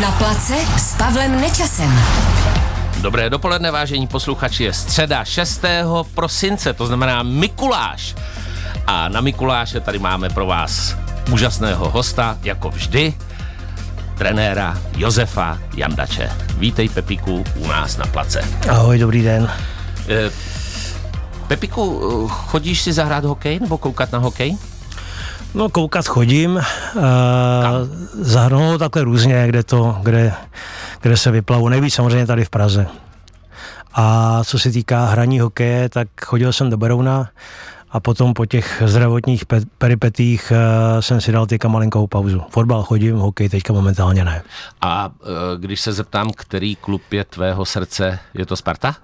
Na place s Pavlem Nečasem. Dobré dopoledne, vážení posluchači. Je středa 6. prosince, to znamená Mikuláš. A na Mikuláše tady máme pro vás úžasného hosta, jako vždy, trenéra Josefa Jandače. Vítej, Pepiku, u nás na place. Ahoj, dobrý den. E, Pepiku, chodíš si zahrát hokej nebo koukat na hokej? No koukat chodím, uh, zahrnou takhle různě, kde to, kde, kde se vyplavu. Nejvíc samozřejmě tady v Praze. A co se týká hraní hokeje, tak chodil jsem do Berouna a potom po těch zdravotních pe- peripetích uh, jsem si dal teďka malinkou pauzu. Fotbal chodím, hokej teďka momentálně ne. A uh, když se zeptám, který klub je tvého srdce, je to Sparta?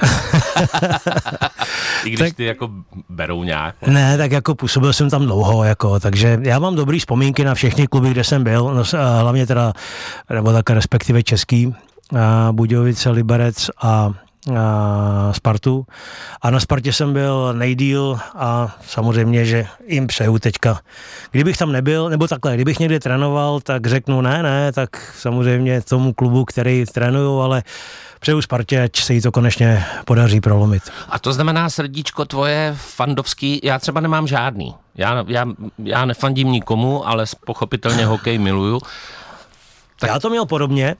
I když tak, ty jako berou nějak. Ne, tak jako působil jsem tam dlouho, jako, takže já mám dobrý vzpomínky na všechny kluby, kde jsem byl, no, hlavně teda, nebo tak respektive český, Budějovice, Liberec a a Spartu. A na Spartě jsem byl nejdíl a samozřejmě, že jim přeju teďka. Kdybych tam nebyl, nebo takhle, kdybych někde trénoval, tak řeknu ne, ne, tak samozřejmě tomu klubu, který trénuju, ale přeju Spartě, ať se jí to konečně podaří prolomit. A to znamená srdíčko tvoje fandovský, já třeba nemám žádný. Já, já, já nefandím nikomu, ale pochopitelně hokej miluju. Tak... Já to měl podobně,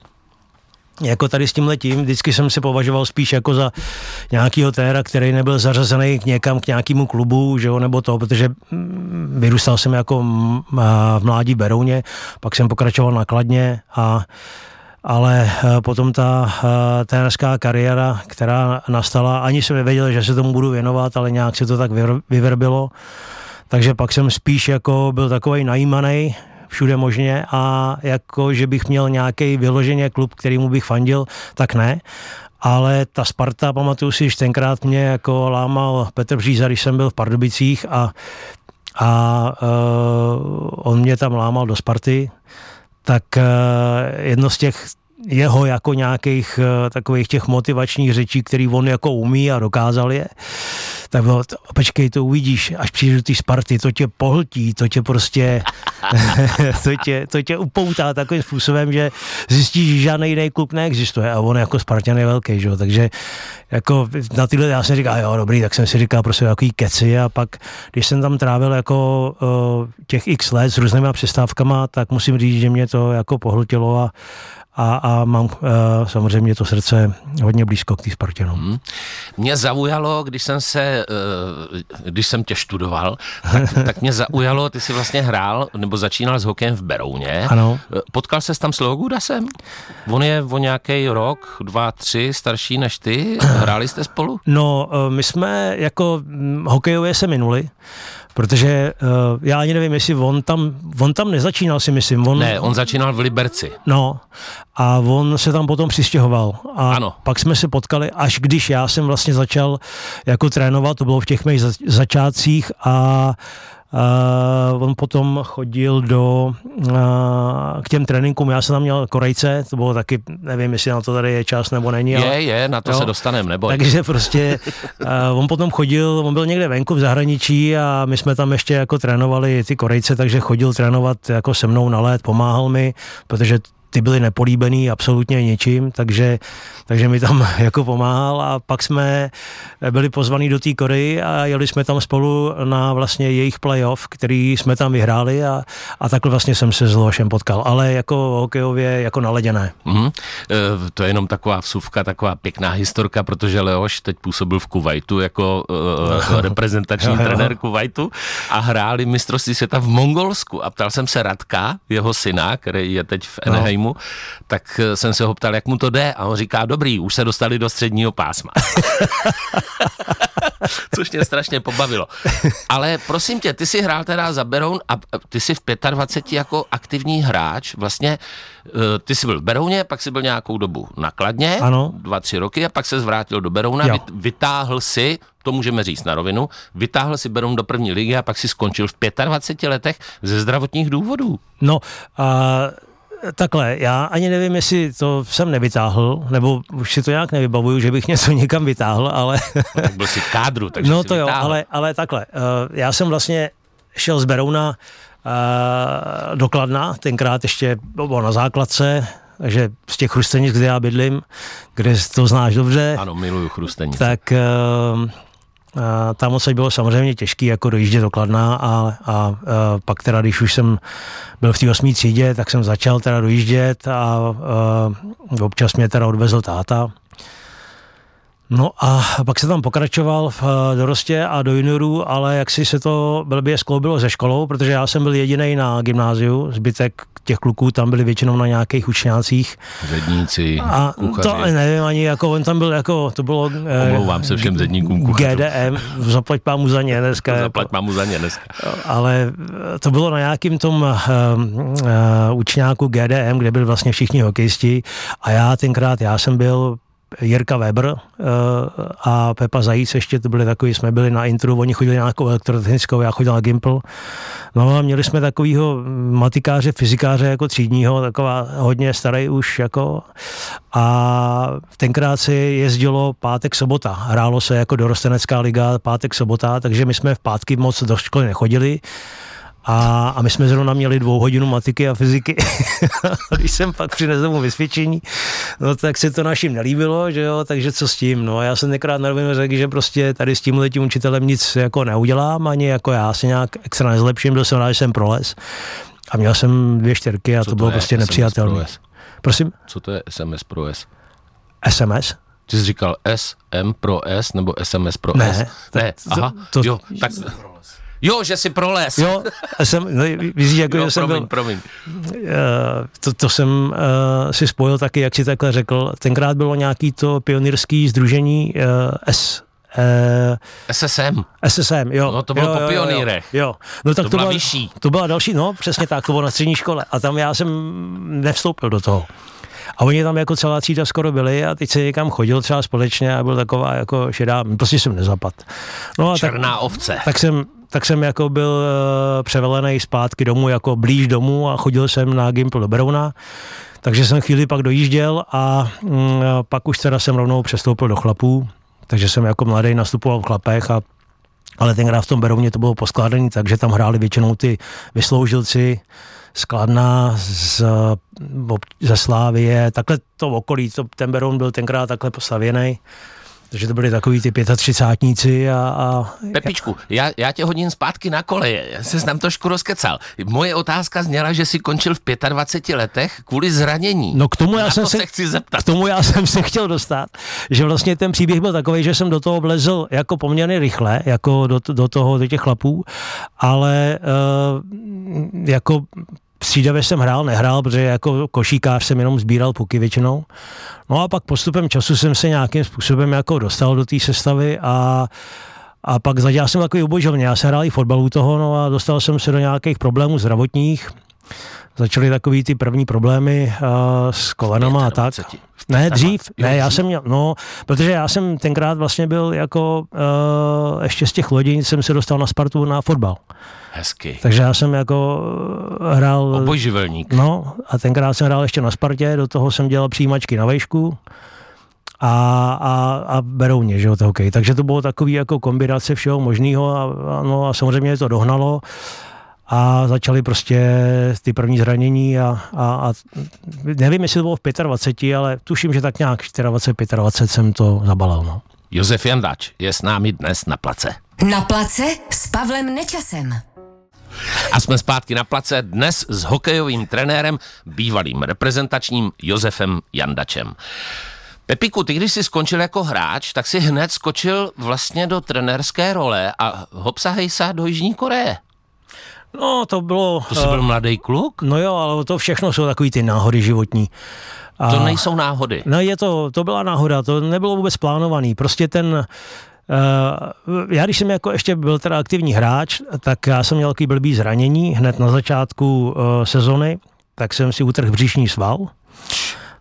jako tady s tím letím, vždycky jsem se považoval spíš jako za nějakýho téra, který nebyl zařazený k někam, k nějakému klubu, že jo, nebo to, protože mm, vyrůstal jsem jako v mládí Berouně, pak jsem pokračoval nakladně a ale eh, potom ta eh, trenerská kariéra, která nastala, ani jsem nevěděl, že se tomu budu věnovat, ale nějak se to tak vyvrbilo. Takže pak jsem spíš jako byl takový najímaný, všude možně a jako, že bych měl nějaký vyloženě klub, kterýmu bych fandil, tak ne. Ale ta Sparta, pamatuju si, že tenkrát mě jako lámal Petr Bříza, když jsem byl v Pardubicích a, a uh, on mě tam lámal do Sparty, tak uh, jedno z těch jeho jako nějakých uh, takových těch motivačních řečí, který on jako umí a dokázal je, tak bylo, to, počkej, to uvidíš, až přijdeš do té Sparty, to tě pohltí, to tě prostě, to, tě, to tě upoutá takovým způsobem, že zjistíš, že žádný jiný klub neexistuje a on jako Spartan je velký, že? takže jako na tyhle, já jsem říkal, jo, dobrý, tak jsem si říkal prostě jaký keci a pak, když jsem tam trávil jako uh, těch x let s různýma přestávkama, tak musím říct, že mě to jako pohltilo a a, a mám uh, samozřejmě to srdce hodně blízko k té Spartě. No. Hmm. Mě zaujalo, když jsem se, uh, když jsem tě študoval, tak, tak mě zaujalo, ty jsi vlastně hrál, nebo začínal s hokejem v Berouně. Ano. Eh, potkal se tam s Logudasem? On je o nějaký rok, dva, tři starší než ty. Hráli jste spolu? No, uh, my jsme jako hm, hokejově se minuli protože uh, já ani nevím, jestli on tam, on tam nezačínal, si myslím. On, ne, on začínal v Liberci. No, a on se tam potom přistěhoval. A ano. pak jsme se potkali, až když já jsem vlastně začal jako trénovat, to bylo v těch mých začátcích a Uh, on potom chodil do, uh, k těm tréninkům, já jsem tam měl Korejce, to bylo taky, nevím, jestli na to tady je čas nebo není. Je, ale, je, na to jo. se dostaneme, nebo. Takže prostě uh, on potom chodil, on byl někde venku v zahraničí a my jsme tam ještě jako trénovali ty Korejce, takže chodil trénovat jako se mnou na let, pomáhal mi, protože ty byly nepolíbený absolutně ničím, takže, takže mi tam jako pomáhal a pak jsme byli pozvaní do té Koreji a jeli jsme tam spolu na vlastně jejich playoff, který jsme tam vyhráli a, a takhle vlastně jsem se s Lošem potkal, ale jako hokejově jako naleděné. Mm-hmm. E, to je jenom taková vsuvka, taková pěkná historka, protože Leoš teď působil v Kuwaitu jako e, reprezentační trenér Kuwaitu a hráli mistrovství světa v Mongolsku a ptal jsem se Radka, jeho syna, který je teď v Anaheim, týmu, tak eh, jsem se ho ptal, jak mu to jde a on říká, dobrý, už se dostali do středního pásma. Což mě strašně pobavilo. Ale prosím tě, ty jsi hrál teda za Beroun a ty jsi v 25 jako aktivní hráč, vlastně eh, ty jsi byl v Berouně, pak jsi byl nějakou dobu nakladně, ano. dva, tři roky a pak se zvrátil do Berouna, jo. vytáhl si to můžeme říct na rovinu, vytáhl si Beroun do první ligy a pak si skončil v 25 letech ze zdravotních důvodů. No, uh takhle, já ani nevím, jestli to jsem nevytáhl, nebo už si to nějak nevybavuju, že bych něco někam vytáhl, ale... No, tak byl jsi v kádru, takže No to jo, ale, ale takhle, uh, já jsem vlastně šel z Berouna uh, do Kladna, tenkrát ještě bylo na základce, takže z těch chrustenic, kde já bydlím, kde to znáš dobře. Ano, miluju chrustenice. Tak a tam odsaď bylo samozřejmě těžký jako dojíždět do Kladna a, a, a pak teda, když už jsem byl v té osmý třídě, tak jsem začal teda dojíždět a, a občas mě teda odvezl táta. No a pak se tam pokračoval v eh, dorostě a do juniorů, ale jak si se to blbě skloubilo ze školou, protože já jsem byl jediný na gymnáziu, zbytek těch kluků tam byli většinou na nějakých učňácích. Zedníci, a kuchaři. to nevím ani, jako on tam byl jako, to bylo... Eh, Omlouvám se všem zedníkům kuchařů. GDM, zaplať pámu za ně dneska. zaplať pámu za ně dneska. Ale to bylo na nějakým tom uh, uh, učňáku GDM, kde byli vlastně všichni hokejisti a já tenkrát, já jsem byl Jirka Weber uh, a Pepa Zajíc ještě to byli takový, jsme byli na intru, oni chodili na nějakou elektrotechnickou, já chodil na Gimple. No a měli jsme takovýho matikáře, fyzikáře jako třídního, taková hodně starý už jako a tenkrát se jezdilo pátek, sobota. Hrálo se jako dorostenecká liga pátek, sobota, takže my jsme v pátky moc do školy nechodili. A, a my jsme zrovna měli dvou hodinu matiky a fyziky. Když jsem pak přinesl mu vysvědčení, no tak se to našim nelíbilo, že jo, takže co s tím, no a já jsem nekrát na rovinu řekl, že prostě tady s tím tím učitelem nic jako neudělám, ani jako já se nějak extra nezlepším, byl jsem rád, že jsem proles. A měl jsem dvě čtyřky a co to, to bylo prostě nepřijatelné. Prosím? Co to je SMS pro S? SMS? Ty jsi říkal SM pro S nebo SMS pro ne, S? Ne, aha, to, jo, tak Jo, že si proles. Jo, jsem, no, víš, jako, jo, že jsem promiň, byl, promiň. Uh, to, to jsem uh, si spojil taky, jak si takhle řekl. Tenkrát bylo nějaký to pionýrský združení uh, S, Uh, SSM. SSM, jo. No to bylo jo, po pionýrech. Jo, jo. No tak to, to byla byla vyšší. To byla další, no přesně tak, to bylo na střední škole. A tam já jsem nevstoupil do toho. A oni tam jako celá třída skoro byli a teď se někam chodil třeba společně a byl taková jako šedá, prostě jsem nezapad. No a Černá tak, ovce. Tak jsem, tak jsem jako byl uh, převelený zpátky domů, jako blíž domů a chodil jsem na Gimpl do Berouna. Takže jsem chvíli pak dojížděl a mm, pak už teda jsem rovnou přestoupil do chlapů, takže jsem jako mladý nastupoval v chlapech a ale tenkrát v tom Berouně to bylo poskládané, takže tam hráli většinou ty vysloužilci, skladná z, ze Slávie, takhle to okolí, to, ten Beroun byl tenkrát takhle postavěný. Takže to byly takový ty 35 a, a... Pepičku, já, já tě hodím zpátky na koleje, já se tam trošku rozkecal. Moje otázka zněla, že jsi končil v 25 letech kvůli zranění. No k tomu já na jsem to se, se chci zeptat. K tomu já jsem se chtěl dostat, že vlastně ten příběh byl takový, že jsem do toho vlezl jako poměrně rychle, jako do, do toho, do těch chlapů, ale uh, jako střídavě jsem hrál, nehrál, protože jako košíkář jsem jenom sbíral puky většinou. No a pak postupem času jsem se nějakým způsobem jako dostal do té sestavy a a pak zadělal jsem takový ubožovně. Já jsem hrál i fotbalu toho, no a dostal jsem se do nějakých problémů zdravotních. Začaly takový ty první problémy uh, s kolenama a tak. Ne, dřív, ne, já jsem měl, no, protože já jsem tenkrát vlastně byl jako, uh, ještě z těch lodí jsem se dostal na Spartu na fotbal. Hezky. Takže já jsem jako eh, hrál... Obojživelník. No, a tenkrát jsem hrál ještě na Spartě, do toho jsem dělal přijímačky na vejšku a, a, a berou mě, že jo, to hokej. Takže to bylo takový jako kombinace všeho možného a, a, no, a samozřejmě to dohnalo a začaly prostě ty první zranění a, a, a nevím, jestli to bylo v 25, ale tuším, že tak nějak 24, 25 jsem to zabalil. No. Josef Jandač je s námi dnes na place. Na place s Pavlem Nečasem. A jsme zpátky na place dnes s hokejovým trenérem, bývalým reprezentačním Josefem Jandačem. Pepiku, ty když jsi skončil jako hráč, tak si hned skočil vlastně do trenérské role a hopsahej se do Jižní Koreje. No, to bylo... To jsi byl uh, mladý kluk? No jo, ale to všechno jsou takový ty náhody životní. A, to nejsou náhody. No je to, to byla náhoda, to nebylo vůbec plánovaný. Prostě ten, Uh, já když jsem jako ještě byl teda aktivní hráč, tak já jsem měl takový blbý zranění hned na začátku uh, sezony, tak jsem si utrhl břišní sval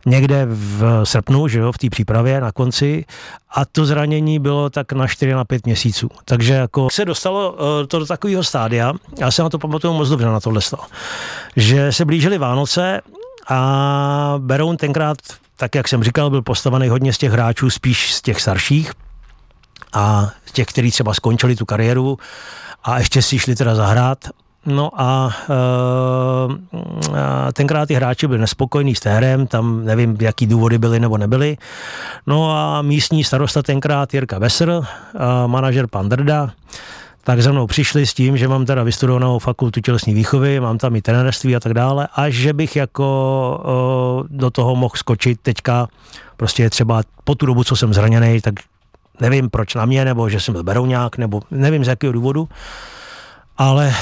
někde v srpnu, že jo, v té přípravě na konci a to zranění bylo tak na 4 na 5 měsíců. Takže jako se dostalo uh, to do takového stádia, já se na to pamatuju moc dobře na tohle, že se blížily Vánoce a Beroun tenkrát, tak jak jsem říkal, byl postavený hodně z těch hráčů, spíš z těch starších a těch, kteří třeba skončili tu kariéru a ještě si šli teda zahrát No a e, tenkrát ty hráči byli nespokojení s térem, tam nevím, jaký důvody byly nebo nebyly. No a místní starosta tenkrát Jirka Besser, manažer pan Drda, tak za mnou přišli s tím, že mám teda vystudovanou fakultu tělesní výchovy, mám tam i trenérství a tak dále, a že bych jako o, do toho mohl skočit teďka, prostě třeba po tu dobu, co jsem zraněný, tak nevím proč na mě, nebo že jsem byl berouňák, nebo nevím z jakého důvodu, ale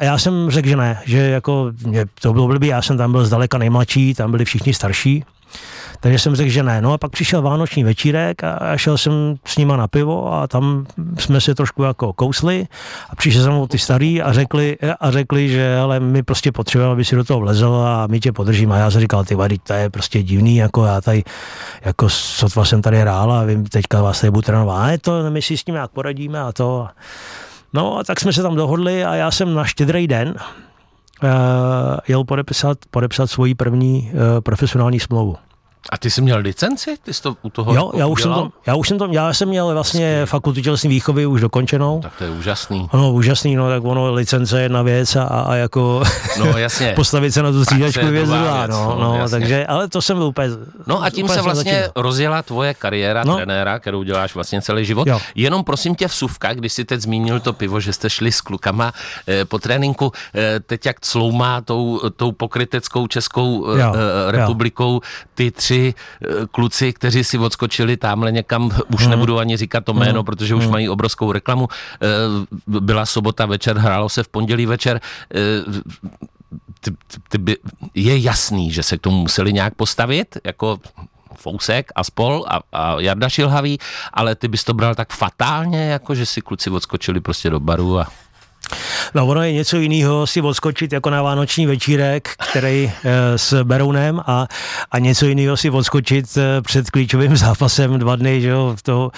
e, já jsem řekl, že ne, že jako mě to bylo blbý, já jsem tam byl zdaleka nejmladší, tam byli všichni starší, takže jsem řekl, že ne. No a pak přišel vánoční večírek a šel jsem s nima na pivo a tam jsme se trošku jako kousli a přišel mnou ty starý a řekli, a řekli, že ale my prostě potřebujeme, aby si do toho vlezl a my tě podržíme. A já jsem říkal, ty vady, to je prostě divný, jako já tady, jako sotva jsem tady hrál a vím, teďka vás tady budu trénovat. A to, my si s tím jak poradíme a to. No a tak jsme se tam dohodli a já jsem na štědrý den uh, jel podepsat, podepsat svoji první uh, profesionální smlouvu. A ty jsi měl licenci? Ty jsi to u toho Jo, já už, jsem to, já už jsem to, já jsem měl vlastně Hezky. fakultu tělesní výchovy už dokončenou. Tak to je úžasný. Ano, úžasný, no tak ono, licence je jedna věc a, a jako no, jasně. postavit se na tu střídačku věc druhá, no, no, no takže, ale to jsem úplně No a tím se vlastně začínal. rozjela tvoje kariéra no. trenéra, kterou děláš vlastně celý život. Jo. Jenom prosím tě vsuvka, když jsi teď zmínil to pivo, že jste šli s klukama eh, po tréninku, eh, teď jak cloumá tou, tou pokryteckou Českou eh, jo. Eh, republikou ty tři eh, kluci, kteří si odskočili tamhle někam, už hmm. nebudu ani říkat to jméno, hmm. protože už hmm. mají obrovskou reklamu. Eh, byla sobota večer, hrálo se v pondělí večer. Eh, ty, ty by, je jasný, že se k tomu museli nějak postavit, jako Fousek a spol a, a Jarda Šilhavý, ale ty bys to bral tak fatálně, jako že si kluci odskočili prostě do baru a No ono je něco jiného si odskočit jako na vánoční večírek, který e, s Berounem a, a něco jiného si odskočit e, před klíčovým zápasem dva dny, že jo, to,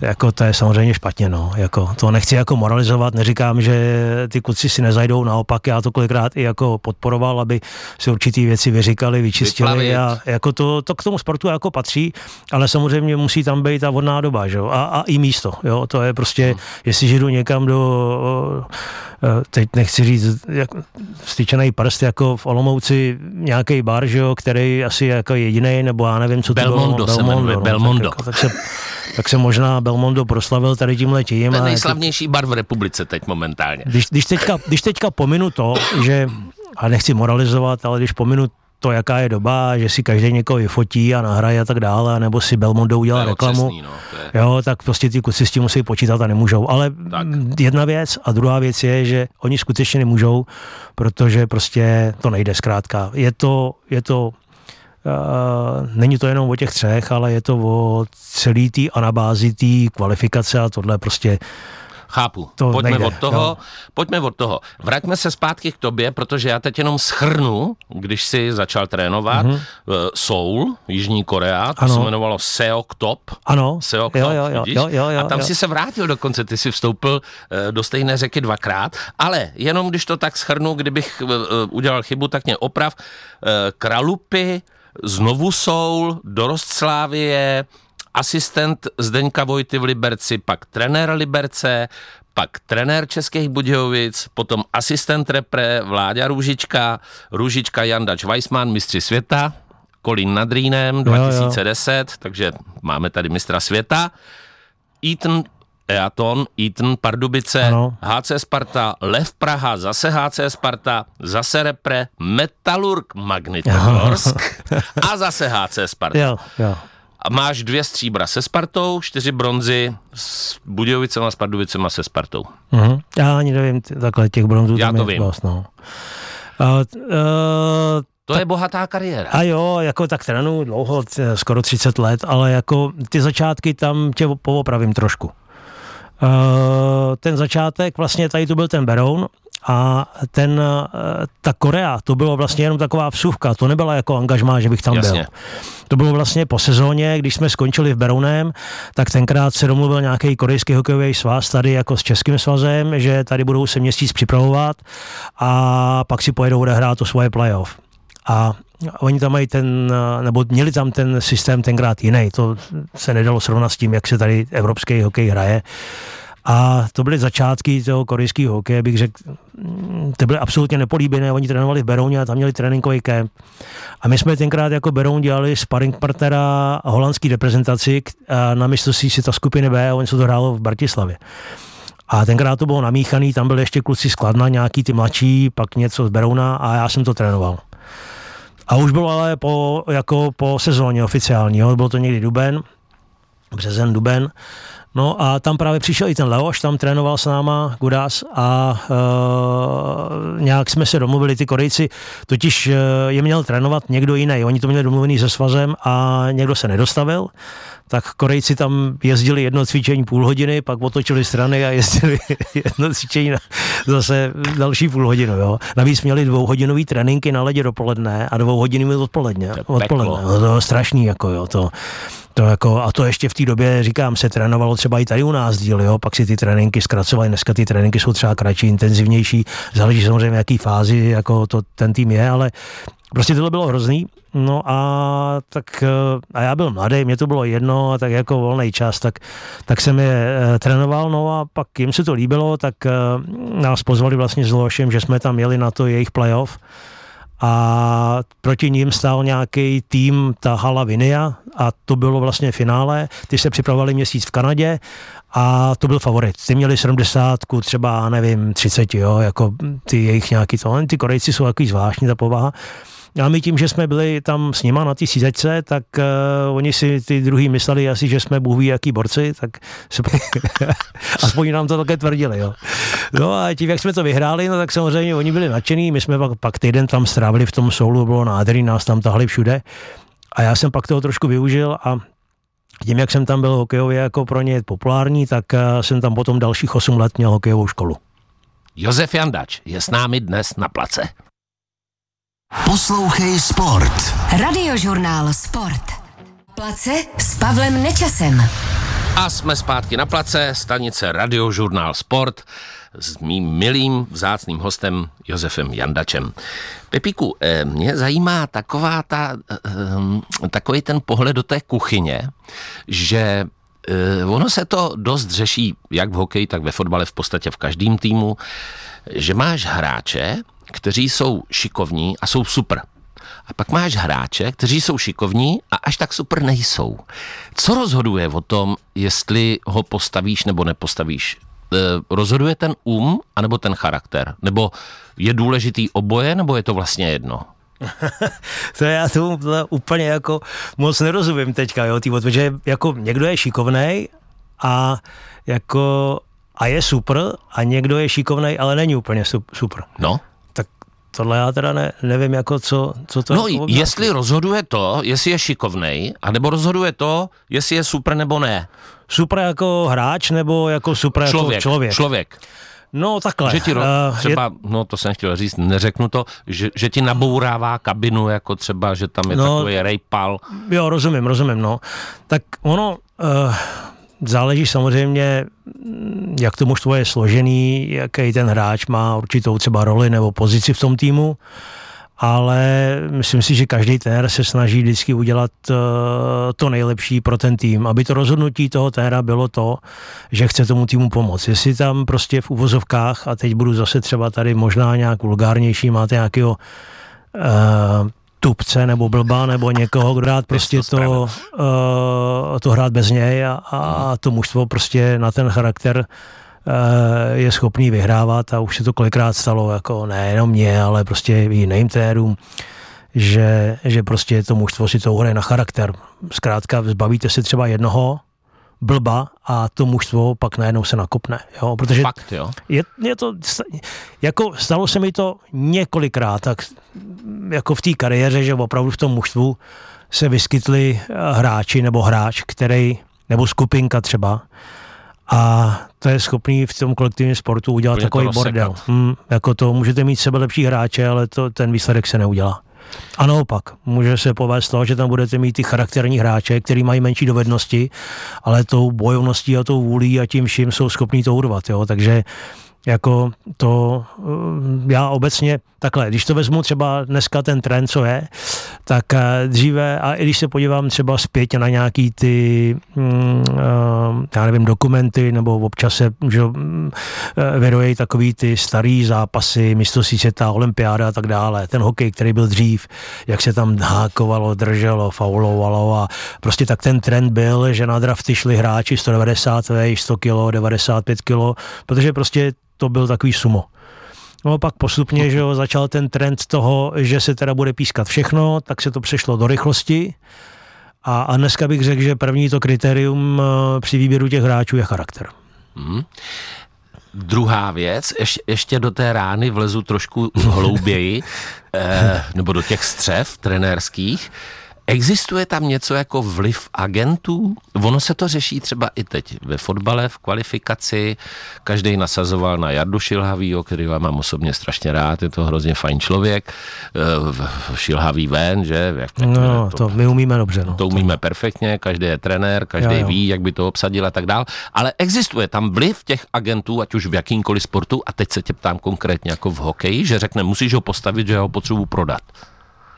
jako to je samozřejmě špatně, no, jako to nechci jako moralizovat, neříkám, že ty kluci si nezajdou, naopak já to kolikrát i jako podporoval, aby si určitý věci vyříkali, vyčistili Vyplavit. a jako to, to k tomu sportu jako patří, ale samozřejmě musí tam být ta vodná doba, že jo, a, a i místo, jo, to je prostě, hmm. jestliže jdu někam do Eh, teď nechci říct, jak styčený prst jako v Olomouci nějaký bar, že jo, který asi jako jediný, nebo já nevím, co to Belmondo bylo. Belmondo, se no, Belmondo. Tak, jako, tak, se, tak se možná Belmondo proslavil tady tím letím. To je nejslavnější jako, bar v republice teď momentálně. Když, když, teďka, když teďka pominu to, že a nechci moralizovat, ale když pominu to, jaká je doba, že si každý někoho vyfotí a nahraje a tak dále, nebo si Belmondo udělá reklamu, otřesný, no, je... jo, tak prostě ty kluci s tím musí počítat a nemůžou. Ale tak. jedna věc a druhá věc je, že oni skutečně nemůžou, protože prostě to nejde zkrátka. Je to, je to Uh, není to jenom o těch třech, ale je to o celý té anabázi té kvalifikace a tohle prostě Chápu. To pojďme nejde, od toho, no. pojďme od toho. Vraťme se zpátky k tobě, protože já teď jenom schrnu, když si začal trénovat mm-hmm. Seoul, Jižní Korea, to ano. se jmenovalo Seok Top. Ano. Seok jo, Top, jo, jo, jo, jo, jo, A tam jo. si se vrátil dokonce, ty si vstoupil uh, do stejné řeky dvakrát, ale jenom když to tak schrnu, kdybych uh, udělal chybu, tak mě oprav. Kralupy, znovu Soul, Dorost Slávie, asistent Zdeňka Vojty v Liberci, pak trenér Liberce, pak trenér Českých Budějovic, potom asistent repre Vláďa Růžička, Růžička Jandač Weissman, mistři světa, Kolín nad Rýnem 2010, jo, jo. takže máme tady mistra světa. Eaton Eaton, Eaton, Pardubice, ano. HC Sparta, Lev Praha, zase HC Sparta, zase Repre, Metalurg Magnitogorsk a zase HC Sparta. Jo, jo. A máš dvě stříbra se Spartou, čtyři bronzy s Budějovicema, s Pardubicema se Spartou. Uh-huh. Já ani nevím, takhle těch bronzů. Já to vím. Vlastně. Uh, uh, to je bohatá kariéra. A jo, jako tak trénu dlouho, skoro 30 let, ale jako ty začátky tam tě poopravím trošku. Uh, ten začátek, vlastně tady tu byl ten Beroun a ten, eh, ta Korea, to bylo vlastně jenom taková vsuvka, to nebyla jako angažmá, že bych tam Jasně. byl. To bylo vlastně po sezóně, když jsme skončili v Berounem, tak tenkrát se domluvil nějaký korejský hokejový svaz tady jako s Českým svazem, že tady budou se měsíc připravovat a pak si pojedou odehrát to svoje playoff. A oni tam mají ten, nebo měli tam ten systém tenkrát jiný, to se nedalo srovnat s tím, jak se tady evropský hokej hraje A to byly začátky toho korejského hokeje, bych řekl, mm, to byly absolutně nepolíbené. Oni trénovali v Berouně a tam měli tréninkový kemp. A my jsme tenkrát jako Beroun dělali sparring partnera holandský reprezentaci na mistrovství si ta skupiny B a oni se to hrálo v Bratislavě. A tenkrát to bylo namíchaný, tam byly ještě kluci skladna, nějaký ty mladší, pak něco z Berouna a já jsem to trénoval. A už bylo ale po, jako po sezóně oficiální, jo? bylo to někdy duben, březen, duben. No a tam právě přišel i ten Leoš, tam trénoval s náma Gudás a e, nějak jsme se domluvili, ty Korejci, totiž e, je měl trénovat někdo jiný, oni to měli domluvený se svazem a někdo se nedostavil, tak Korejci tam jezdili jedno cvičení půl hodiny, pak otočili strany a jezdili jedno cvičení na zase další půl hodinu. Jo. Navíc měli dvouhodinový tréninky na ledě dopoledne a dvouhodinový odpoledne. odpoledne. No, to je strašný, jako jo, to, to jako, a to ještě v té době, říkám, se trénovalo třeba i tady u nás díl, jo, pak si ty tréninky zkracovaly, dneska ty tréninky jsou třeba kratší, intenzivnější, záleží samozřejmě, jaký fázi jako to ten tým je, ale prostě tohle bylo hrozný. No a tak, eh, a já byl mladý, mě to bylo jedno, a tak jako volný čas, tak, tak jsem je e, trénoval, no a pak jim se to líbilo, tak e, nás pozvali vlastně s Lošem, že jsme tam jeli na to jejich playoff a proti ním stál nějaký tým, ta Hala Vinia a to bylo vlastně finále. Ty se připravovali měsíc v Kanadě a to byl favorit. Ty měli 70, třeba, nevím, 30, jo, jako ty jejich nějaký to. Ty Korejci jsou takový zvláštní, ta povaha. A my tím, že jsme byli tam s nima na té sízečce, tak uh, oni si ty druhý mysleli asi, že jsme bůh ví jaký borci, tak se, aspoň nám to také tvrdili. Jo. No a tím, jak jsme to vyhráli, no tak samozřejmě oni byli nadšení, my jsme pak, pak týden tam strávili v tom soulu, bylo nádherný, nás tam tahli všude. A já jsem pak toho trošku využil a tím, jak jsem tam byl hokejově jako pro ně populární, tak uh, jsem tam potom dalších 8 let měl hokejovou školu. Josef Jandač je s námi dnes na place. Poslouchej Sport. Radiožurnál Sport. Place s Pavlem Nečasem. A jsme zpátky na place, stanice Radiožurnál Sport s mým milým vzácným hostem Josefem Jandačem. Pepíku, eh, mě zajímá taková ta, eh, takový ten pohled do té kuchyně, že eh, ono se to dost řeší jak v hokeji, tak ve fotbale, v podstatě v každém týmu, že máš hráče, kteří jsou šikovní a jsou super. A pak máš hráče, kteří jsou šikovní a až tak super nejsou. Co rozhoduje o tom, jestli ho postavíš nebo nepostavíš? E, rozhoduje ten um anebo ten charakter? Nebo je důležitý oboje, nebo je to vlastně jedno? to já tomu úplně jako moc nerozumím teďka, jo, tý, protože jako někdo je šikovný a jako a je super a někdo je šikovný, ale není úplně super. No tohle já teda ne, nevím, jako co, co to... No, jako jestli rozhoduje to, jestli je šikovnej, anebo rozhoduje to, jestli je super nebo ne. Super jako hráč, nebo jako super člověk, jako člověk? Člověk. No takhle. Že ti ro- uh, třeba, je... no to jsem chtěl říct, neřeknu to, že, že ti nabourává kabinu, jako třeba, že tam je no, takový rejpal. Jo, rozumím, rozumím, no. Tak ono, uh, záleží samozřejmě, jak to mužstvo je složený, jaký ten hráč má určitou třeba roli nebo pozici v tom týmu, ale myslím si, že každý trenér se snaží vždycky udělat uh, to nejlepší pro ten tým, aby to rozhodnutí toho trenéra bylo to, že chce tomu týmu pomoct. Jestli tam prostě v uvozovkách, a teď budu zase třeba tady možná nějak vulgárnější, máte nějakého uh, tupce nebo blba nebo někoho, kdo rád prostě to, to, uh, to hrát bez něj a, a to mužstvo prostě na ten charakter uh, je schopný vyhrávat a už se to kolikrát stalo, jako nejenom mě, ale prostě i jiným térům, že, že prostě to mužstvo si to hraje na charakter. Zkrátka zbavíte se třeba jednoho, blba a to mužstvo pak najednou se nakopne. Jo? Protože Fakt, jo? Je, je to, jako stalo se mi to několikrát, tak jako v té kariéře, že opravdu v tom mužstvu se vyskytli eh, hráči nebo hráč, který, nebo skupinka třeba, a to je schopný v tom kolektivním sportu udělat Bude takový bordel. Hmm, jako to můžete mít sebe lepší hráče, ale to, ten výsledek se neudělá. A naopak, může se povést to, že tam budete mít ty charakterní hráče, který mají menší dovednosti, ale tou bojovností a tou vůlí a tím vším jsou schopní to urvat. Jo? Takže jako to, eh, já obecně takhle, když to vezmu třeba dneska ten trend, co je, tak eh, dříve, a i když se podívám třeba zpět na nějaký ty, mm, eh, já nevím, dokumenty, nebo občas se že, mm, věrují takový ty starý zápasy, mistrovství světa, olympiáda a tak dále, ten hokej, který byl dřív, jak se tam hákovalo, drželo, faulovalo a prostě tak ten trend byl, že na drafty šli hráči 190 100 kg, 95 kg, protože prostě to byl takový sumo. No pak postupně, že jo, začal ten trend toho, že se teda bude pískat všechno, tak se to přešlo do rychlosti. A, a dneska bych řekl, že první to kritérium eh, při výběru těch hráčů je charakter. Hmm. Druhá věc, ještě, ještě do té rány vlezu trošku hlouběji, eh, nebo do těch střev trenérských. Existuje tam něco jako vliv agentů? Ono se to řeší třeba i teď ve fotbale, v kvalifikaci. Každý nasazoval na Jardu Šilhavýho, který já mám osobně strašně rád, je to hrozně fajn člověk. Eh, Šilhavý ven, že? Jak no, to, to my umíme dobře. No. To umíme perfektně, každý je trenér, každý jo, jo. ví, jak by to obsadil a tak dál. Ale existuje tam vliv těch agentů, ať už v jakýmkoliv sportu, a teď se tě ptám konkrétně jako v hokeji, že řekne, musíš ho postavit, že ho potřebuji prodat.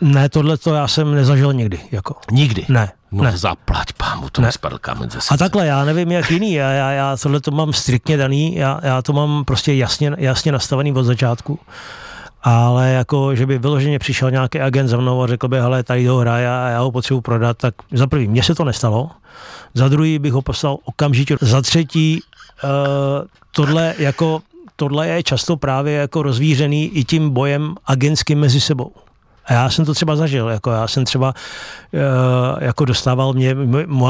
Ne, tohle to já jsem nezažil nikdy. Jako. Nikdy? Ne. No ne. zaplať pámu, to ne. spadl kámen ze A takhle, já nevím jak jiný, já, já, já tohle to mám striktně daný, já, já to mám prostě jasně, jasně nastavený od začátku. Ale jako, že by vyloženě přišel nějaký agent za mnou a řekl by, hele, tady ho hraje a já ho potřebuji prodat, tak za prvý, mně se to nestalo, za druhý bych ho poslal okamžitě, za třetí, uh, tohle jako tohle je často právě jako rozvířený i tím bojem agentským mezi sebou. A já jsem to třeba zažil, jako já jsem třeba uh, jako dostával, mě,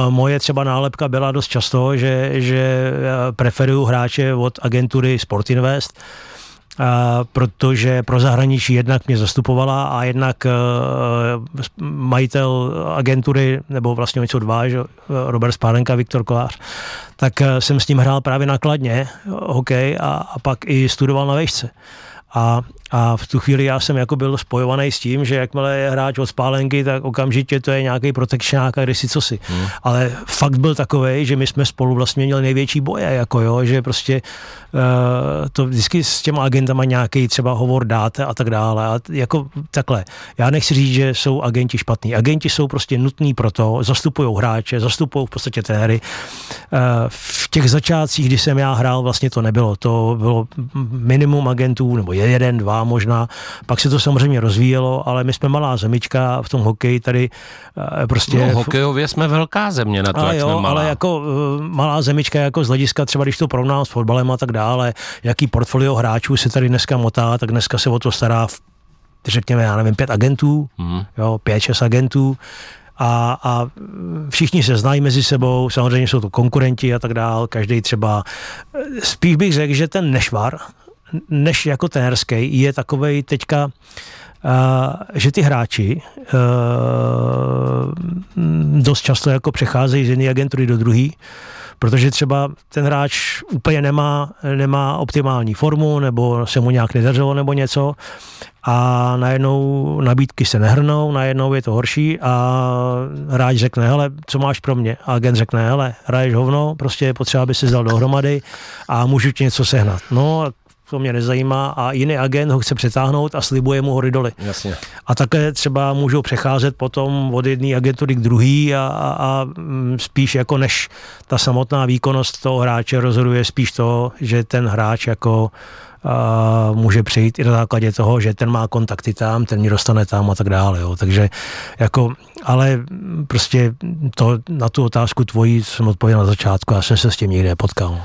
moje třeba nálepka byla dost často, že, že preferuju hráče od agentury Sportinvest, Uh, protože pro zahraničí jednak mě zastupovala a jednak majitel agentury, nebo vlastně něco dva, že, Robert Spálenka, Viktor Kolář, tak jsem s ním hrál právě nakladně hokej a, a pak i studoval na vejšce. A a v tu chvíli já jsem jako byl spojovaný s tím, že jakmile je hráč od spálenky, tak okamžitě to je nějaký protekčňák a si co si. Hmm. Ale fakt byl takový, že my jsme spolu vlastně měli největší boje, jako jo, že prostě uh, to vždycky s těma agentama nějaký třeba hovor dáte a tak dále. A jako takhle. Já nechci říct, že jsou agenti špatní. Agenti jsou prostě nutní pro to, zastupují hráče, zastupují v podstatě té hry. Uh, v těch začátcích, kdy jsem já hrál, vlastně to nebylo. To bylo minimum agentů, nebo jeden, dva, možná. Pak se to samozřejmě rozvíjelo, ale my jsme malá zemička v tom hokeji tady eh, prostě... No, hokejově jsme velká země na to, jak jo, jsme malá. ale jako uh, malá zemička jako z hlediska třeba, když to porovnám s fotbalem a tak dále, jaký portfolio hráčů se tady dneska motá, tak dneska se o to stará řekněme, já nevím, pět agentů, mm. jo, pět, šest agentů, a, a všichni se znají mezi sebou, samozřejmě jsou to konkurenti a tak dál, každý třeba, spíš bych řekl, že ten nešvar než jako trenérský, je takovej teďka, Uh, že ty hráči uh, dost často jako přecházejí z jedné agentury do druhé, protože třeba ten hráč úplně nemá, nemá optimální formu, nebo se mu nějak nedařilo, nebo něco a najednou nabídky se nehrnou, najednou je to horší a hráč řekne, hele, co máš pro mě? A agent řekne, hele, hraješ hovno, prostě je potřeba, aby se zdal dohromady a můžu ti něco sehnat. No to mě nezajímá a jiný agent ho chce přetáhnout a slibuje mu hory doly. Jasně. A také třeba můžou přecházet potom od jedné agentury k druhé a, a, a mm, spíš jako než ta samotná výkonnost toho hráče rozhoduje spíš to, že ten hráč jako a může přejít i na základě toho, že ten má kontakty tam, ten mě dostane tam a tak dále. Jo. Takže jako, ale prostě to, na tu otázku tvojí jsem odpověděl na začátku, já jsem se s tím nikdy nepotkal.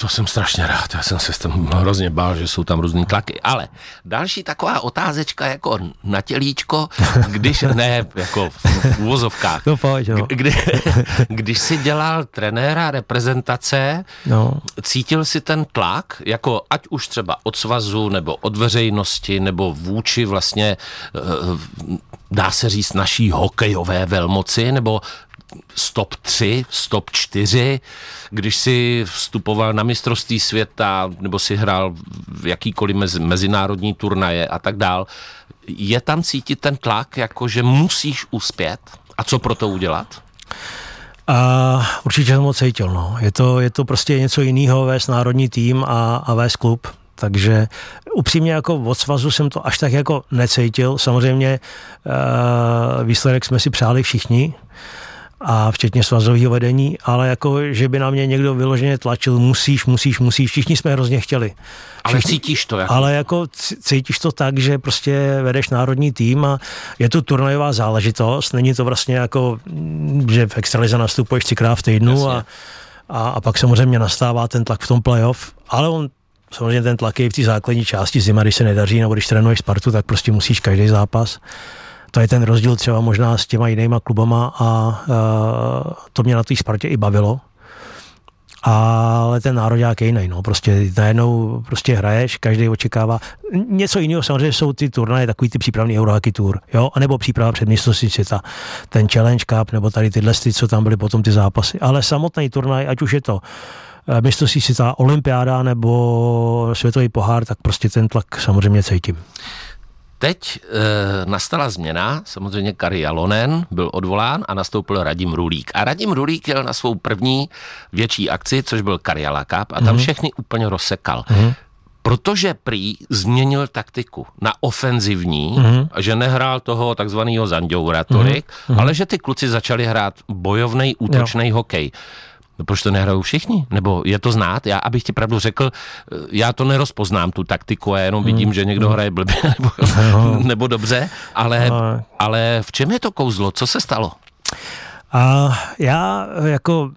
To jsem strašně rád, já jsem se tam hrozně bál, že jsou tam různý tlaky. Ale další taková otázečka jako na tělíčko, když, ne, jako v, úvozovkách. No, pojď, no. Kdy, když jsi dělal trenéra reprezentace, no. cítil si ten tlak, jako ať už třeba od svazu, nebo od veřejnosti, nebo vůči vlastně eh, dá se říct naší hokejové velmoci, nebo stop 3, stop 4, když si vstupoval na mistrovství světa nebo si hrál v jakýkoliv mezi, mezinárodní turnaje a tak dál, je tam cítit ten tlak, jako že musíš uspět a co pro to udělat? A určitě jsem ho cítil. No. Je, to, je to prostě něco jiného vést národní tým a, a vést klub. Takže upřímně jako od svazu jsem to až tak jako necítil. Samozřejmě uh, výsledek jsme si přáli všichni, a včetně svazového vedení, ale jako, že by na mě někdo vyloženě tlačil, musíš, musíš, musíš, všichni jsme hrozně chtěli. Všichni, ale cítíš to? Jako... Ale jako cítíš to tak, že prostě vedeš národní tým a je to turnajová záležitost, není to vlastně jako, že v extralize nastupuješ třikrát v týdnu a, a, a pak samozřejmě nastává ten tlak v tom playoff, ale on samozřejmě ten tlak je v té základní části zima, když se nedaří, nebo když trénuješ Spartu, tak prostě musíš každý zápas. To je ten rozdíl třeba možná s těma jinýma klubama a uh, to mě na té Spartě i bavilo. Ale ten národák je jiný, no. Prostě najednou prostě hraješ, každý očekává. Něco jiného samozřejmě jsou ty turnaje, takový ty přípravný Eurohockey Tour, jo, anebo příprava před mistrovství světa, ten Challenge Cup, nebo tady tyhle, co tam byly potom ty zápasy. Ale samotný turnaj, ať už je to Eh, mistrovství světa, olympiáda nebo světový pohár, tak prostě ten tlak samozřejmě cítím. Teď e, nastala změna, samozřejmě Kari Jalonen byl odvolán a nastoupil Radim Rulík. A Radim Rulík jel na svou první větší akci, což byl Kariala Cup a tam mm-hmm. všechny úplně rozsekal. Mm-hmm protože prý změnil taktiku na ofenzivní, mm-hmm. že nehrál toho takzvaného Zanděura tolik, mm-hmm. ale že ty kluci začali hrát bojovný, útočný hokej. No proč to nehrajou všichni? Nebo je to znát? Já, abych ti pravdu řekl, já to nerozpoznám, tu taktiku, já jenom vidím, hmm. že někdo hmm. hraje blbě nebo, nebo dobře, ale, ale v čem je to kouzlo? Co se stalo? A já jako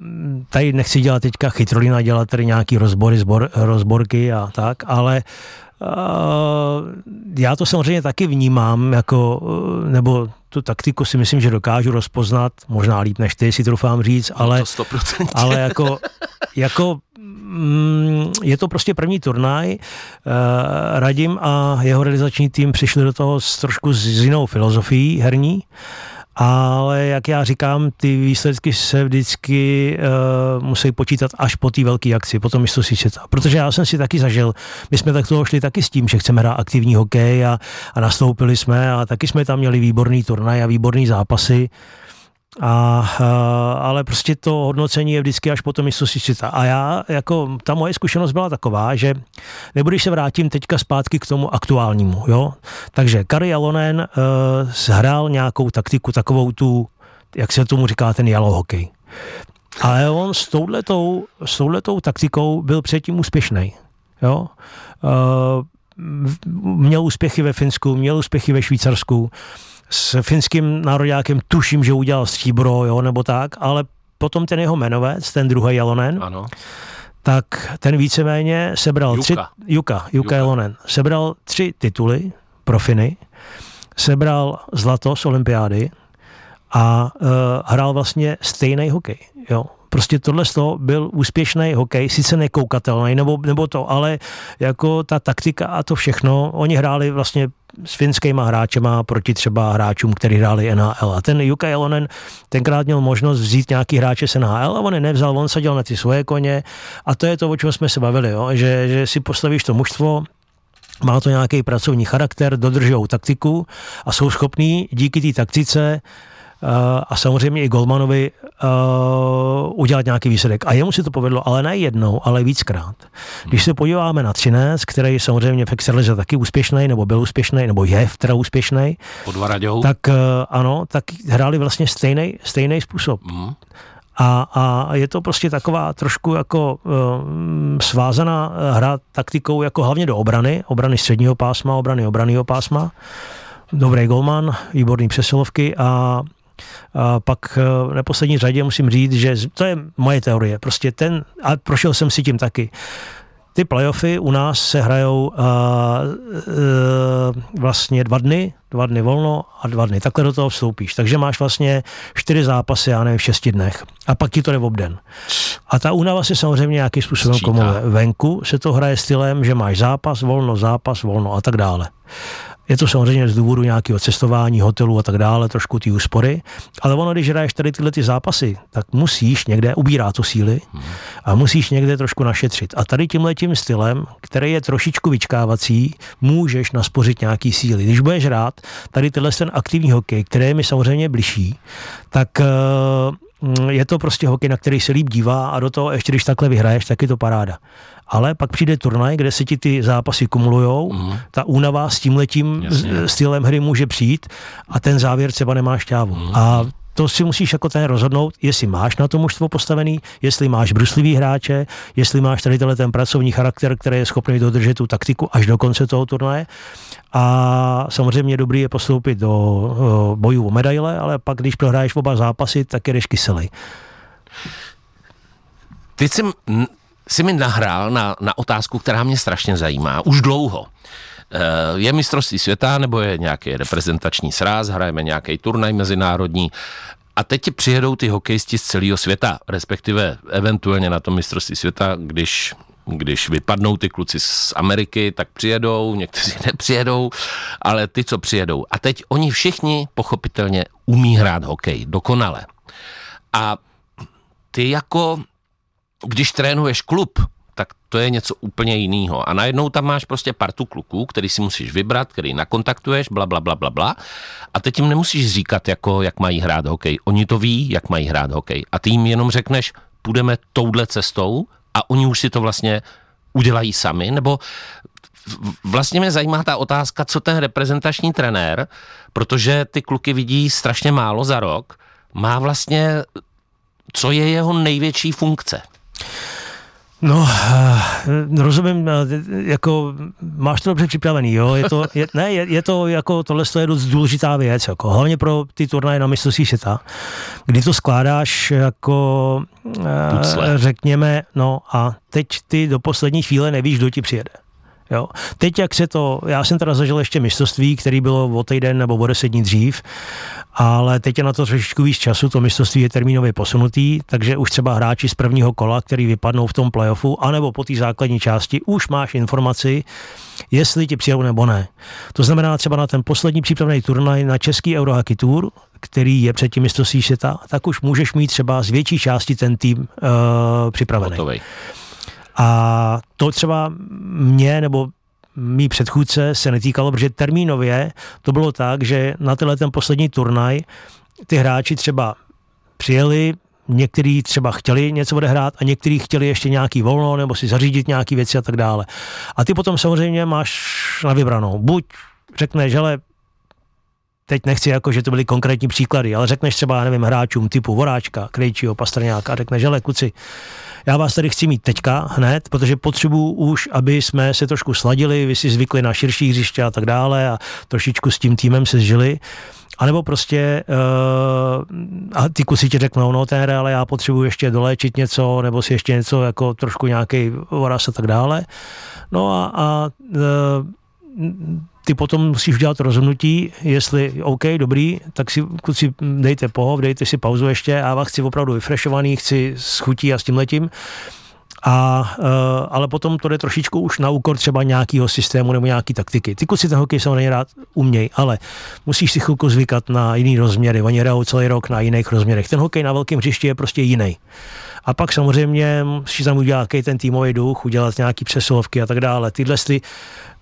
tady nechci dělat teďka chytrolina, dělat tady nějaký rozbory, zbor, rozborky a tak, ale uh, já to samozřejmě taky vnímám, jako, nebo tu taktiku si myslím, že dokážu rozpoznat, možná líp než ty, si troufám říct, ale, to 100%. ale jako, jako mm, je to prostě první turnaj. Uh, Radim a jeho realizační tým přišli do toho s trošku s jinou filozofií herní. Ale jak já říkám, ty výsledky se vždycky uh, musí počítat až po té velké akci, potom mistrovství světa. Protože já jsem si taky zažil, my jsme tak toho šli taky s tím, že chceme hrát aktivní hokej a, a nastoupili jsme a taky jsme tam měli výborný turnaj a výborný zápasy. A, ale prostě to hodnocení je vždycky až potom mistrovství světa. A já, jako ta moje zkušenost byla taková, že nebo když se vrátím teďka zpátky k tomu aktuálnímu, jo. Takže Kari Jalonen uh, hrál nějakou taktiku, takovou tu, jak se tomu říká, ten jalo hokej. Ale on s touhletou, s touhletou taktikou byl předtím úspěšný. Jo? Uh, měl úspěchy ve Finsku, měl úspěchy ve Švýcarsku, s finským nároďákem tuším, že udělal stříbro, jo, nebo tak, ale potom ten jeho jmenovec, ten druhý Jalonen, ano. tak ten víceméně sebral Juka. tři, Juka, Juka, Juka Jalonen, sebral tři tituly pro Finy, sebral zlato z olympiády a uh, hrál vlastně stejný hokej. Jo. Prostě tohle byl úspěšný hokej, sice nekoukatelný, nebo, nebo to, ale jako ta taktika a to všechno, oni hráli vlastně s finskýma hráčema proti třeba hráčům, kteří hráli NHL. A ten Jukka Elonen tenkrát měl možnost vzít nějaký hráče z NHL a on je nevzal, on seděl na ty svoje koně a to je to, o čem jsme se bavili, jo? Že, že si postavíš to mužstvo, má to nějaký pracovní charakter, dodržují taktiku a jsou schopní díky té taktice a samozřejmě i Golmanovi uh, udělat nějaký výsledek. A jemu si to povedlo, ale ne jednou, ale víckrát. Když se podíváme na Třinec, který je samozřejmě v Extralize taky úspěšný, nebo byl úspěšný, nebo je teda úspěšný, tak uh, ano, tak hráli vlastně stejný, stejný způsob. Mm. A, a je to prostě taková trošku jako uh, svázaná hra taktikou jako hlavně do obrany, obrany středního pásma, obrany obraného pásma. Dobrý golman, výborný přesilovky a pak eh, v neposlední řadě musím říct, že to je moje teorie. Prostě ten, a prošel jsem si tím taky. Ty playoffy u nás se hrajou uh, uh, vlastně dva dny, dva dny volno a dva dny. Takhle do toho vstoupíš. Takže máš vlastně čtyři zápasy, já nevím, v šesti dnech. A pak ti to jde v obden. A ta únava se samozřejmě nějakým způsobem komuje. Venku se to hraje stylem, že máš zápas, volno, zápas, volno a tak dále. Je to samozřejmě z důvodu nějakého cestování, hotelu a tak dále, trošku ty úspory, ale ono, když hraješ tady tyhle ty zápasy, tak musíš někde, ubírá to síly a musíš někde trošku našetřit. A tady tímhle tím stylem, který je trošičku vyčkávací, můžeš naspořit nějaký síly. Když budeš rád tady tyhle ten aktivní hokej, který je mi samozřejmě bližší, tak uh, je to prostě hokej, na který se líp dívá a do toho ještě když takhle vyhraješ, tak je to paráda. Ale pak přijde turnaj, kde se ti ty zápasy kumulujou, mm. ta únava s tím letím stylem hry může přijít a ten závěr třeba nemá šťávu. Mm. A to si musíš jako ten rozhodnout, jestli máš na to mužstvo postavený, jestli máš bruslivý hráče, jestli máš tady ten pracovní charakter, který je schopný dodržet tu taktiku až do konce toho turnaje. A samozřejmě dobrý je postoupit do bojů o medaile, ale pak, když prohráš oba zápasy, tak jedeš kyselý. Teď jsem si mi nahrál na, na otázku, která mě strašně zajímá, už dlouho. Eh, je mistrovství světa nebo je nějaký reprezentační sráz, hrajeme nějaký turnaj mezinárodní a teď přijedou ty hokejisti z celého světa, respektive eventuálně na tom mistrovství světa, když když vypadnou ty kluci z Ameriky, tak přijedou, někteří nepřijedou, ale ty, co přijedou. A teď oni všichni pochopitelně umí hrát hokej dokonale. A ty jako když trénuješ klub, tak to je něco úplně jiného. A najednou tam máš prostě partu kluků, který si musíš vybrat, který nakontaktuješ, bla, bla, bla, bla, bla. A teď jim nemusíš říkat, jako, jak mají hrát hokej. Oni to ví, jak mají hrát hokej. A ty jim jenom řekneš, půjdeme touhle cestou a oni už si to vlastně udělají sami, nebo vlastně mě zajímá ta otázka, co ten reprezentační trenér, protože ty kluky vidí strašně málo za rok, má vlastně, co je jeho největší funkce? No, eh, rozumím, eh, jako máš to dobře připravený, jo, je to, je, ne, je, je to jako, tohle je dost důležitá věc, jako, hlavně pro ty turnaje na mistrovství světa, kdy to skládáš jako, eh, Pucle. řekněme, no a teď ty do poslední chvíle nevíš, kdo ti přijede. Jo. Teď, jak se to, já jsem teda zažil ještě mistrovství, který bylo o týden nebo o deset dní dřív, ale teď je na to trošičku víc času, to mistrovství je termínově posunutý, takže už třeba hráči z prvního kola, který vypadnou v tom playoffu, anebo po té základní části, už máš informaci, jestli ti přijdou nebo ne. To znamená třeba na ten poslední přípravný turnaj na Český Eurohockey Tour, který je před tím mistrovství světa, tak už můžeš mít třeba z větší části ten tým uh, připravený. Hotovej. A to třeba mě nebo mý předchůdce se netýkalo, protože termínově to bylo tak, že na tenhle ten poslední turnaj ty hráči třeba přijeli, někteří třeba chtěli něco odehrát a někteří chtěli ještě nějaký volno nebo si zařídit nějaké věci a tak dále. A ty potom samozřejmě máš na vybranou. Buď řekneš, že teď nechci jako, že to byly konkrétní příklady, ale řekneš třeba, nevím, hráčům typu Voráčka, Krejčího, Pastrňáka a řekneš, že kluci, já vás tady chci mít teďka hned, protože potřebuju už, aby jsme se trošku sladili, vy si zvykli na širší hřiště a tak dále a trošičku s tím týmem se zžili. A nebo prostě uh, a ty kusy ti řeknou, no ten ale já potřebuji ještě doléčit něco, nebo si ještě něco jako trošku nějaký voraz a tak dále. No a, a uh, ty potom musíš udělat rozhodnutí, jestli OK, dobrý, tak si kluci dejte pohov, dejte si pauzu ještě, já vás chci opravdu vyfreshovaný, chci s chutí a s tím letím. A, uh, ale potom to jde trošičku už na úkor třeba nějakého systému nebo nějaký taktiky. Ty kluci ten hokej samozřejmě rád umějí, ale musíš si chvilku zvykat na jiný rozměry. Oni hrajou celý rok na jiných rozměrech. Ten hokej na velkém hřišti je prostě jiný. A pak samozřejmě musíš tam udělat ten týmový duch, udělat nějaký přesilovky a tak dále. Tyhle ty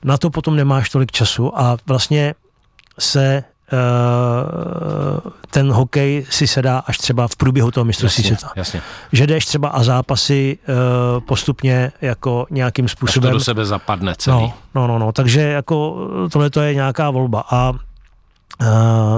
na to potom nemáš tolik času a vlastně se uh, ten hokej si sedá až třeba v průběhu toho mistrovství světa. Jasně. Že jdeš třeba a zápasy uh, postupně jako nějakým způsobem. Až to do sebe zapadne celý. No, no, no, no takže jako tohle to je nějaká volba. A Uh,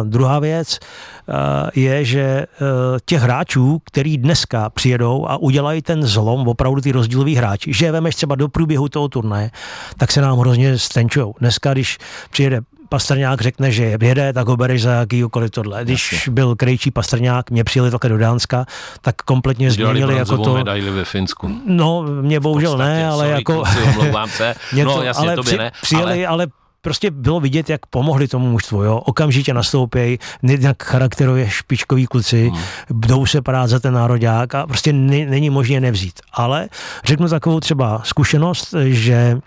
druhá věc uh, je, že uh, těch hráčů, který dneska přijedou a udělají ten zlom, opravdu ty rozdíloví hráči, že je vemeš třeba do průběhu toho turnaje, tak se nám hrozně stenčují. Dneska, když přijede Pastrňák řekne, že jede, tak ho bereš za jakýkoliv tohle. Když Jasně. byl krejčí Pastrňák, mě přijeli také do Dánska, tak kompletně Udělali změnili jako to. medaili ve Finsku. No, mě bohužel podstatě, ne, ale sorry, jako... Kluci, se. no, jasně, ale tobě při, ne. Přijeli, ale, ale prostě bylo vidět, jak pomohli tomu mužstvu. Jo? Okamžitě nastoupějí, jak charakterově špičkoví kluci, hmm. jdou se parát za ten národák a prostě není možné nevzít. Ale řeknu takovou třeba zkušenost, že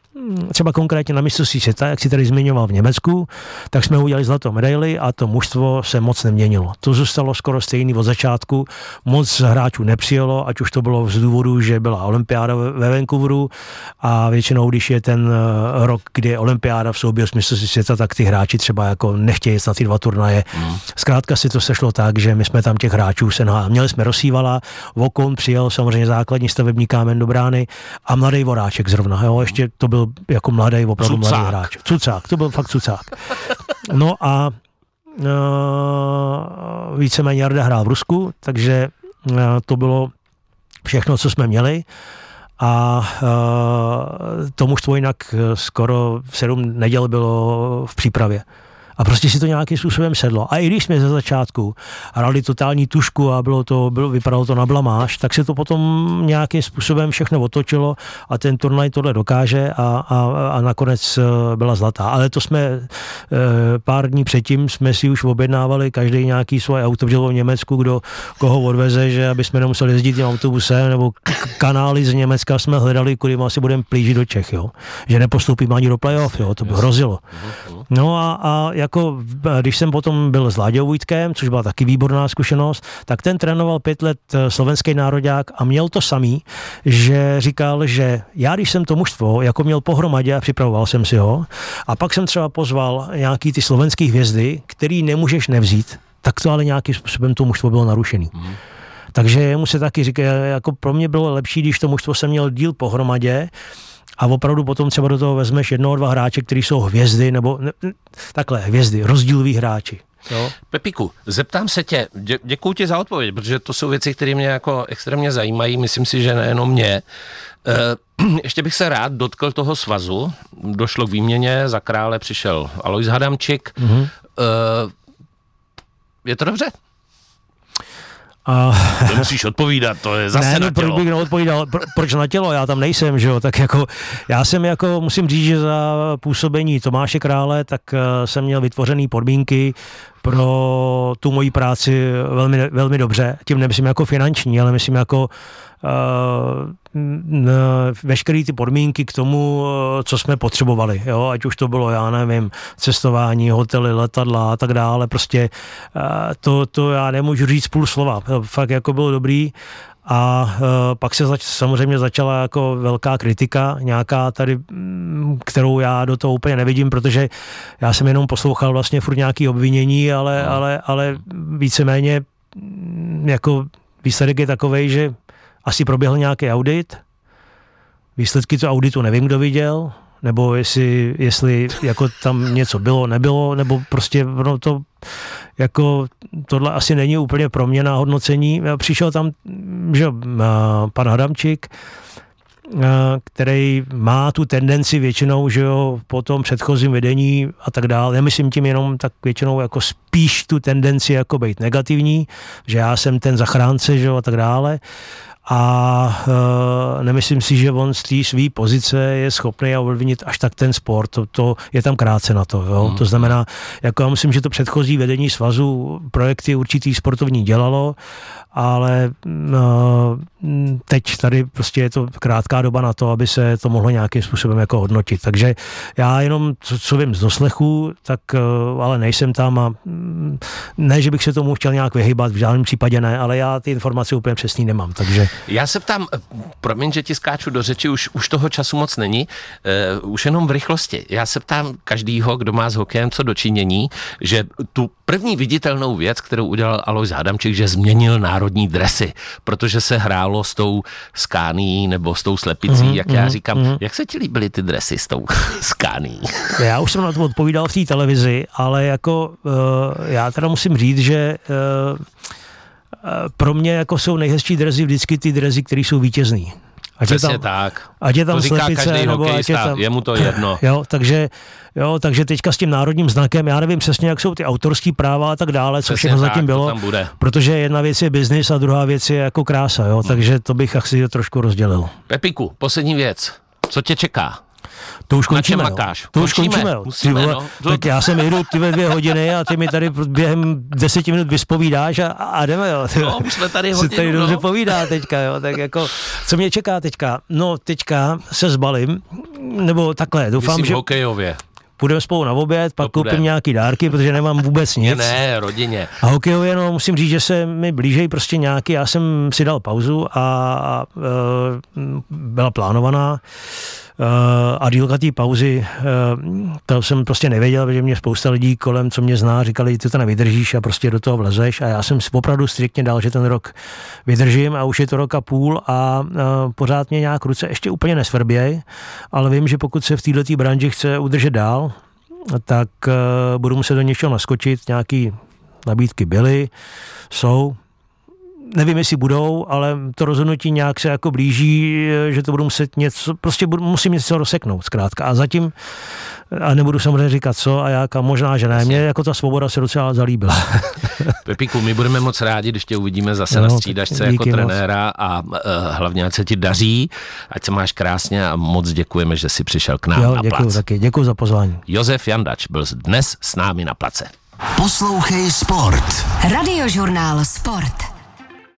třeba konkrétně na mistrovství světa, jak si tady zmiňoval v Německu, tak jsme udělali zlatou medaili a to mužstvo se moc neměnilo. To zůstalo skoro stejný od začátku, moc hráčů nepřijelo, ať už to bylo z důvodu, že byla olympiáda ve Vancouveru a většinou, když je ten eh, rok, kdy je olympiáda v souběhu s mistrovství světa, tak ty hráči třeba jako nechtějí na ty dva turnaje. Mm. Zkrátka si to sešlo tak, že my jsme tam těch hráčů se Měli jsme Rosívala, Vokon přijel samozřejmě základní stavební kámen do brány a mladý Voráček zrovna. Jo, ještě to byl jako mladý, opravdu cucák. mladý hráč. Cucák, to byl fakt cucák. No a uh, víceméně Jarda hrál v Rusku, takže uh, to bylo všechno, co jsme měli a uh, to mužstvo jinak skoro v sedm neděl bylo v přípravě. A prostě si to nějakým způsobem sedlo. A i když jsme ze začátku hrali totální tušku a bylo to, bylo, vypadalo to na blamáž, tak se to potom nějakým způsobem všechno otočilo a ten turnaj tohle dokáže a, a, a nakonec eh, byla zlatá. Ale to jsme e, pár dní předtím jsme si už objednávali každý nějaký svoje auto v Německu, kdo koho odveze, že aby jsme nemuseli jezdit tím autobusem nebo kanály z Německa jsme hledali, kudy asi budeme plížit do Čech, jo. Že nepostoupíme ani do playoff, jo. to by hrozilo. No a, a jako, když jsem potom byl s Láďou Vujtkem, což byla taky výborná zkušenost, tak ten trénoval pět let eh, slovenský národák a měl to samý, že říkal, že já, když jsem to mužstvo jako měl pohromadě a připravoval jsem si ho, a pak jsem třeba pozval nějaký ty slovenský hvězdy, který nemůžeš nevzít, tak to ale nějakým způsobem to mužstvo bylo narušený. Mm. Takže mu se taky říká, jako pro mě bylo lepší, když to mužstvo jsem měl díl pohromadě, a opravdu potom třeba do toho vezmeš jednoho, dva hráče, kteří jsou hvězdy, nebo ne, takhle, hvězdy, rozdíloví hráči. Jo? Pepiku, zeptám se tě, dě, děkuji ti za odpověď, protože to jsou věci, které mě jako extrémně zajímají, myslím si, že nejenom mě. E, ještě bych se rád dotkl toho svazu. Došlo k výměně, za krále přišel Alois Hadamčik. Mm-hmm. E, je to dobře? A... Nemusíš odpovídat, to je zase ne, no, na tělo. Proč bych neodpovídal, pro, proč na tělo, já tam nejsem, že jo, tak jako, já jsem jako, musím říct, že za působení Tomáše Krále, tak uh, jsem měl vytvořený podmínky pro tu moji práci velmi, velmi dobře, tím nemyslím jako finanční, ale myslím jako uh, veškeré ty podmínky k tomu, co jsme potřebovali, jo? ať už to bylo, já nevím, cestování, hotely, letadla a tak dále, prostě uh, to, to já nemůžu říct půl slova, fakt jako bylo dobrý a uh, pak se zač- samozřejmě začala jako velká kritika, nějaká tady, kterou já do toho úplně nevidím, protože já jsem jenom poslouchal vlastně furt nějaký obvinění, ale, no. ale, ale víceméně jako výsledek je takový, že asi proběhl nějaký audit, výsledky toho auditu nevím, kdo viděl, nebo jestli, jestli jako tam něco bylo, nebylo, nebo prostě no to jako tohle asi není úplně pro mě na hodnocení. Přišel tam že, pan Adamčík, který má tu tendenci většinou, že jo, po tom předchozím vedení a tak dále, nemyslím tím jenom tak většinou jako spíš tu tendenci jako být negativní, že já jsem ten zachránce, že jo, a tak dále a e, nemyslím si, že on z té své pozice je schopný ovlivnit až tak ten sport. To, to je tam krátce na to. Jo? Mm. To znamená, jako já myslím, že to předchozí vedení svazu projekty určitý sportovní dělalo ale no, teď tady prostě je to krátká doba na to, aby se to mohlo nějakým způsobem jako hodnotit. Takže já jenom, co, co vím z doslechu, tak eh, ale nejsem tam a mm, ne, že bych se tomu chtěl nějak vyhybat, v žádném případě ne, ale já ty informace úplně přesný nemám, takže... Já se ptám, eh, promiň, že ti skáču do řeči, už, už toho času moc není, uh, už jenom v rychlosti. Já se ptám každýho, kdo má s hokejem co dočinění, že tu první viditelnou věc, kterou udělal Alois Adamčík, že změnil národní dresy, protože se hrálo s tou skání nebo s tou slepicí, mm-hmm, jak já mhm, říkám. Mm-hmm. Jak se ti líbily ty dresy s tou skání? Já už jsem na to odpovídal v té televizi, ale jako uh, já teda musím říct, že uh, pro mě jako jsou nejhezčí dresy vždycky ty dresy, které jsou vítězný. Ať Přesně je tam, tak. Ať je tam to říká slepice, každý nebo ať je, tam, je mu to jedno. Jo, takže, jo, takže teďka s tím národním znakem, já nevím přesně, jak jsou ty autorský práva a tak dále, co všechno tak, zatím bylo. tam bude. Protože jedna věc je biznis a druhá věc je jako krása, jo, hmm. takže to bych asi trošku rozdělil. Pepiku, poslední věc. Co tě čeká? To už končíme. Na čem makáš? To už končíme. Musíme, ty no. Tak já jsem jedu ty ve dvě hodiny a ty mi tady během deseti minut vyspovídáš a, a jdeme, jo. Ty, no, už jsme tady hodinu, tady no. dobře povídá teďka, jo. Tak jako, co mě čeká teďka? No, teďka se zbalím, nebo takhle, doufám, Myslím že... hokejově. Půjdeme spolu na oběd, pak To koupím nějaký dárky, protože nemám vůbec nic. Ne, rodině. A hokejově, no, musím říct, že se mi blížejí prostě nějaký, já jsem si dal pauzu a, a e, byla plánovaná a dílka té pauzy, e, to jsem prostě nevěděl, protože mě spousta lidí kolem, co mě zná, říkali, ty to nevydržíš a prostě do toho vlezeš. A já jsem opravdu striktně dal, že ten rok vydržím a už je to rok a půl a e, pořád mě nějak ruce ještě úplně nesvrběj, ale vím, že pokud se v této branži chce udržet dál, tak budu muset do něčeho naskočit, nějaký nabídky byly, jsou, nevím, jestli budou, ale to rozhodnutí nějak se jako blíží, eh, že to budu muset něco, prostě budu, musím něco rozseknout zkrátka. A zatím, a nebudu samozřejmě říkat co a jak, a možná, že ne, mě jako ta svoboda se docela zalíbila. Pepiku, my budeme moc rádi, když tě uvidíme zase No, na střídačce jako díky moc. trenéra a uh, hlavně, ať se ti daří, ať se máš krásně a moc děkujeme, že jsi přišel k nám jo, na děkuji plac. taky, děkuji za pozvání. Josef Jandač byl dnes s námi na place. Poslouchej Sport. Radiožurnál Sport.